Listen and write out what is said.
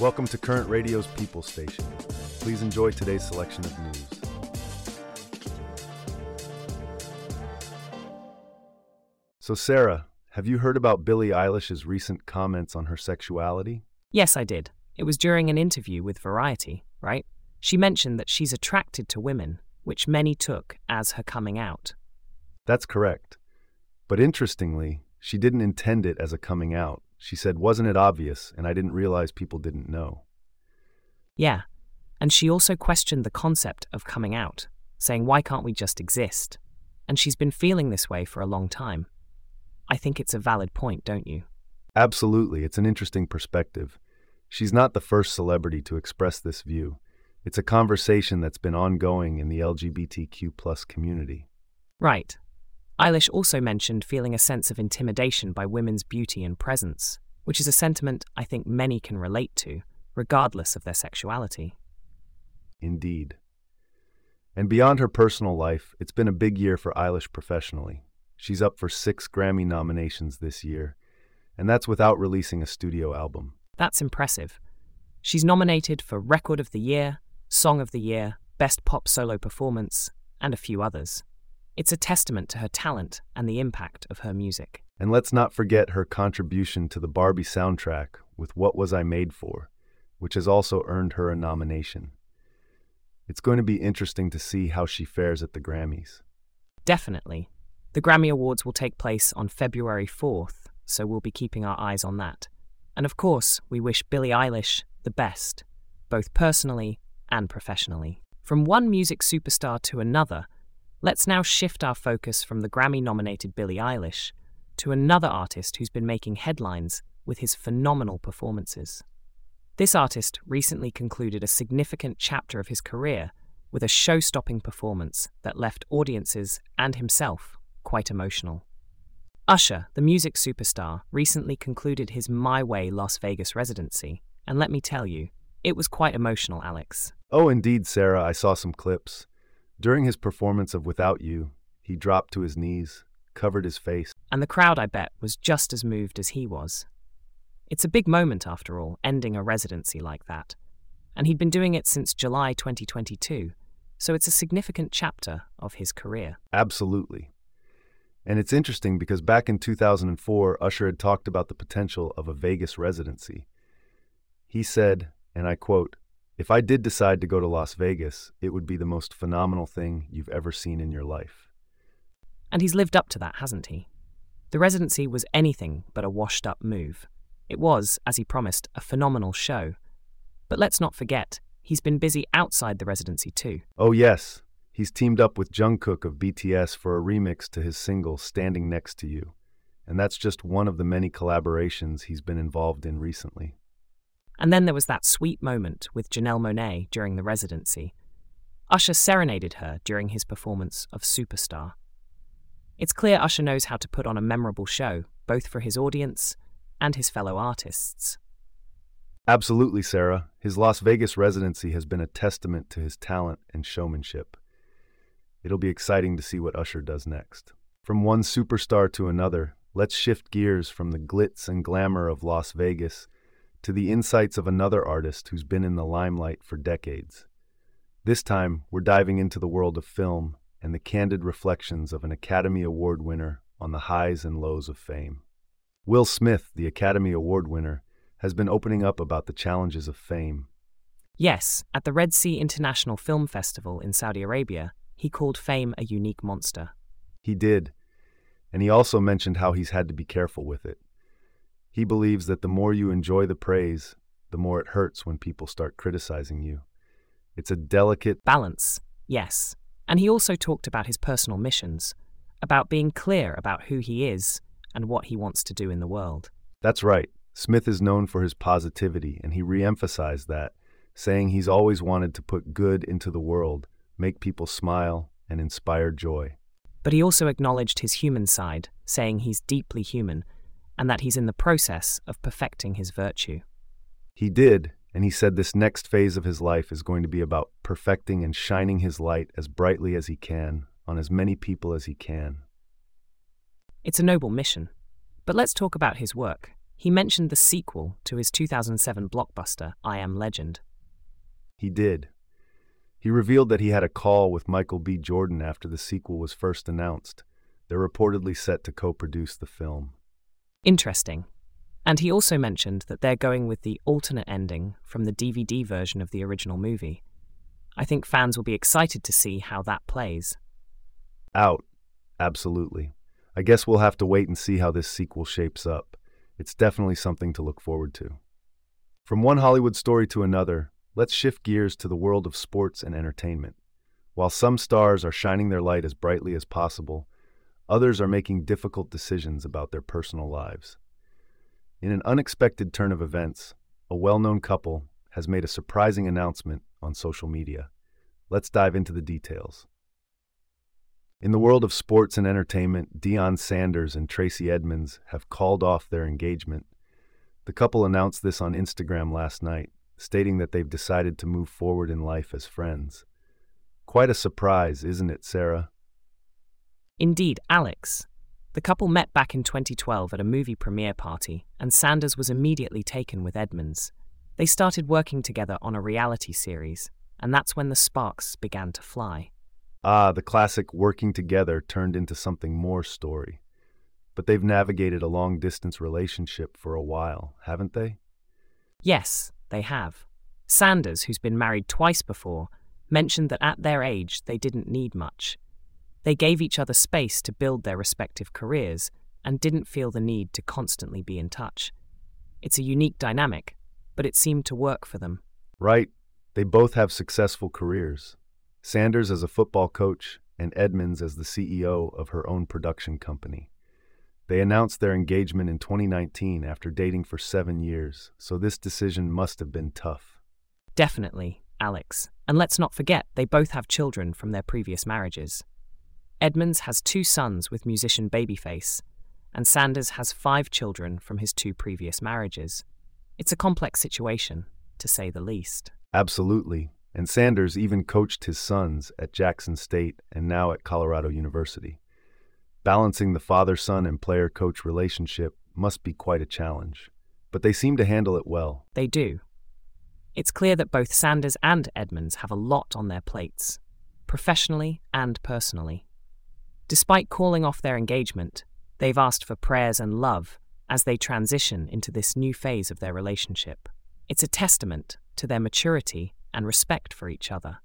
Welcome to Current Radio's People Station. Please enjoy today's selection of news. So, Sarah, have you heard about Billie Eilish's recent comments on her sexuality? Yes, I did. It was during an interview with Variety, right? She mentioned that she's attracted to women, which many took as her coming out. That's correct. But interestingly, she didn't intend it as a coming out. She said, Wasn't it obvious? And I didn't realize people didn't know. Yeah, and she also questioned the concept of coming out, saying, Why can't we just exist? And she's been feeling this way for a long time. I think it's a valid point, don't you? Absolutely. It's an interesting perspective. She's not the first celebrity to express this view. It's a conversation that's been ongoing in the LGBTQ plus community. Right. Eilish also mentioned feeling a sense of intimidation by women's beauty and presence, which is a sentiment I think many can relate to, regardless of their sexuality. Indeed. And beyond her personal life, it's been a big year for Eilish professionally. She's up for six Grammy nominations this year, and that's without releasing a studio album. That's impressive. She's nominated for Record of the Year, Song of the Year, Best Pop Solo Performance, and a few others. It's a testament to her talent and the impact of her music. And let's not forget her contribution to the Barbie soundtrack with What Was I Made For, which has also earned her a nomination. It's going to be interesting to see how she fares at the Grammys. Definitely. The Grammy Awards will take place on February 4th, so we'll be keeping our eyes on that. And of course, we wish Billie Eilish the best, both personally and professionally. From one music superstar to another, let's now shift our focus from the Grammy nominated Billie Eilish to another artist who's been making headlines with his phenomenal performances. This artist recently concluded a significant chapter of his career with a show stopping performance that left audiences and himself quite emotional. Usher, the music superstar, recently concluded his My Way Las Vegas residency, and let me tell you, it was quite emotional, Alex. Oh, indeed, Sarah, I saw some clips. During his performance of Without You, he dropped to his knees, covered his face. And the crowd, I bet, was just as moved as he was. It's a big moment, after all, ending a residency like that. And he'd been doing it since July 2022, so it's a significant chapter of his career. Absolutely. And it's interesting because back in 2004, Usher had talked about the potential of a Vegas residency. He said, and I quote, If I did decide to go to Las Vegas, it would be the most phenomenal thing you've ever seen in your life. And he's lived up to that, hasn't he? The residency was anything but a washed up move. It was, as he promised, a phenomenal show. But let's not forget, he's been busy outside the residency too. Oh, yes. He's teamed up with Jungkook of BTS for a remix to his single Standing Next to You. And that's just one of the many collaborations he's been involved in recently. And then there was that sweet moment with Janelle Monáe during the residency. Usher serenaded her during his performance of Superstar. It's clear Usher knows how to put on a memorable show, both for his audience and his fellow artists. Absolutely, Sarah. His Las Vegas residency has been a testament to his talent and showmanship. It'll be exciting to see what Usher does next. From one superstar to another, let's shift gears from the glitz and glamour of Las Vegas to the insights of another artist who's been in the limelight for decades. This time, we're diving into the world of film and the candid reflections of an Academy Award winner on the highs and lows of fame. Will Smith, the Academy Award winner, has been opening up about the challenges of fame. Yes, at the Red Sea International Film Festival in Saudi Arabia, he called fame a unique monster. He did, and he also mentioned how he's had to be careful with it. He believes that the more you enjoy the praise, the more it hurts when people start criticizing you. It's a delicate balance, yes. And he also talked about his personal missions, about being clear about who he is and what he wants to do in the world. That's right. Smith is known for his positivity, and he re emphasized that, saying he's always wanted to put good into the world, make people smile, and inspire joy. But he also acknowledged his human side, saying he's deeply human and that he's in the process of perfecting his virtue. He did, and he said this next phase of his life is going to be about perfecting and shining his light as brightly as he can on as many people as he can. It's a noble mission. But let's talk about his work. he mentioned the sequel to his 2007 blockbuster, I Am Legend. He did. He revealed that he had a call with Michael B. Jordan after the sequel was first announced. They're reportedly set to co produce the film. Interesting. And he also mentioned that they're going with the alternate ending from the DVD version of the original movie. I think fans will be excited to see how that plays. Out. Absolutely. I guess we'll have to wait and see how this sequel shapes up. It's definitely something to look forward to. From one Hollywood story to another, let's shift gears to the world of sports and entertainment. While some stars are shining their light as brightly as possible, others are making difficult decisions about their personal lives. In an unexpected turn of events, a well known couple has made a surprising announcement on social media. Let's dive into the details. In the world of sports and entertainment, Deion Sanders and Tracey Edmonds have called off their engagement. The couple announced this on Instagram last night, stating that they've decided to move forward in life as friends. Quite a surprise, isn't it, Sarah? Indeed, Alex. The couple met back in 2012 at a movie premiere party, and Sanders was immediately taken with Edmonds. They started working together on a reality series, and that's when the sparks began to fly. Ah, the classic working together turned into something more story. But they've navigated a long distance relationship for a while, haven't they? Yes, they have. Sanders, who's been married twice before, mentioned that at their age they didn't need much. They gave each other space to build their respective careers and didn't feel the need to constantly be in touch. It's a unique dynamic, but it seemed to work for them. Right. They both have successful careers. Sanders as a football coach, and Edmonds as the CEO of her own production company. They announced their engagement in 2019 after dating for seven years, so this decision must have been tough. Definitely, Alex. And let's not forget, they both have children from their previous marriages. Edmonds has two sons with musician Babyface, and Sanders has five children from his two previous marriages. It's a complex situation, to say the least. Absolutely, and Sanders even coached his sons at Jackson State and now at Colorado University. Balancing the father son and player coach relationship must be quite a challenge, but they seem to handle it well. They do. It's clear that both Sanders and Edmonds have a lot on their plates, professionally and personally. Despite calling off their engagement, they've asked for prayers and love as they transition into this new phase of their relationship. It's a testament to their maturity and respect for each other.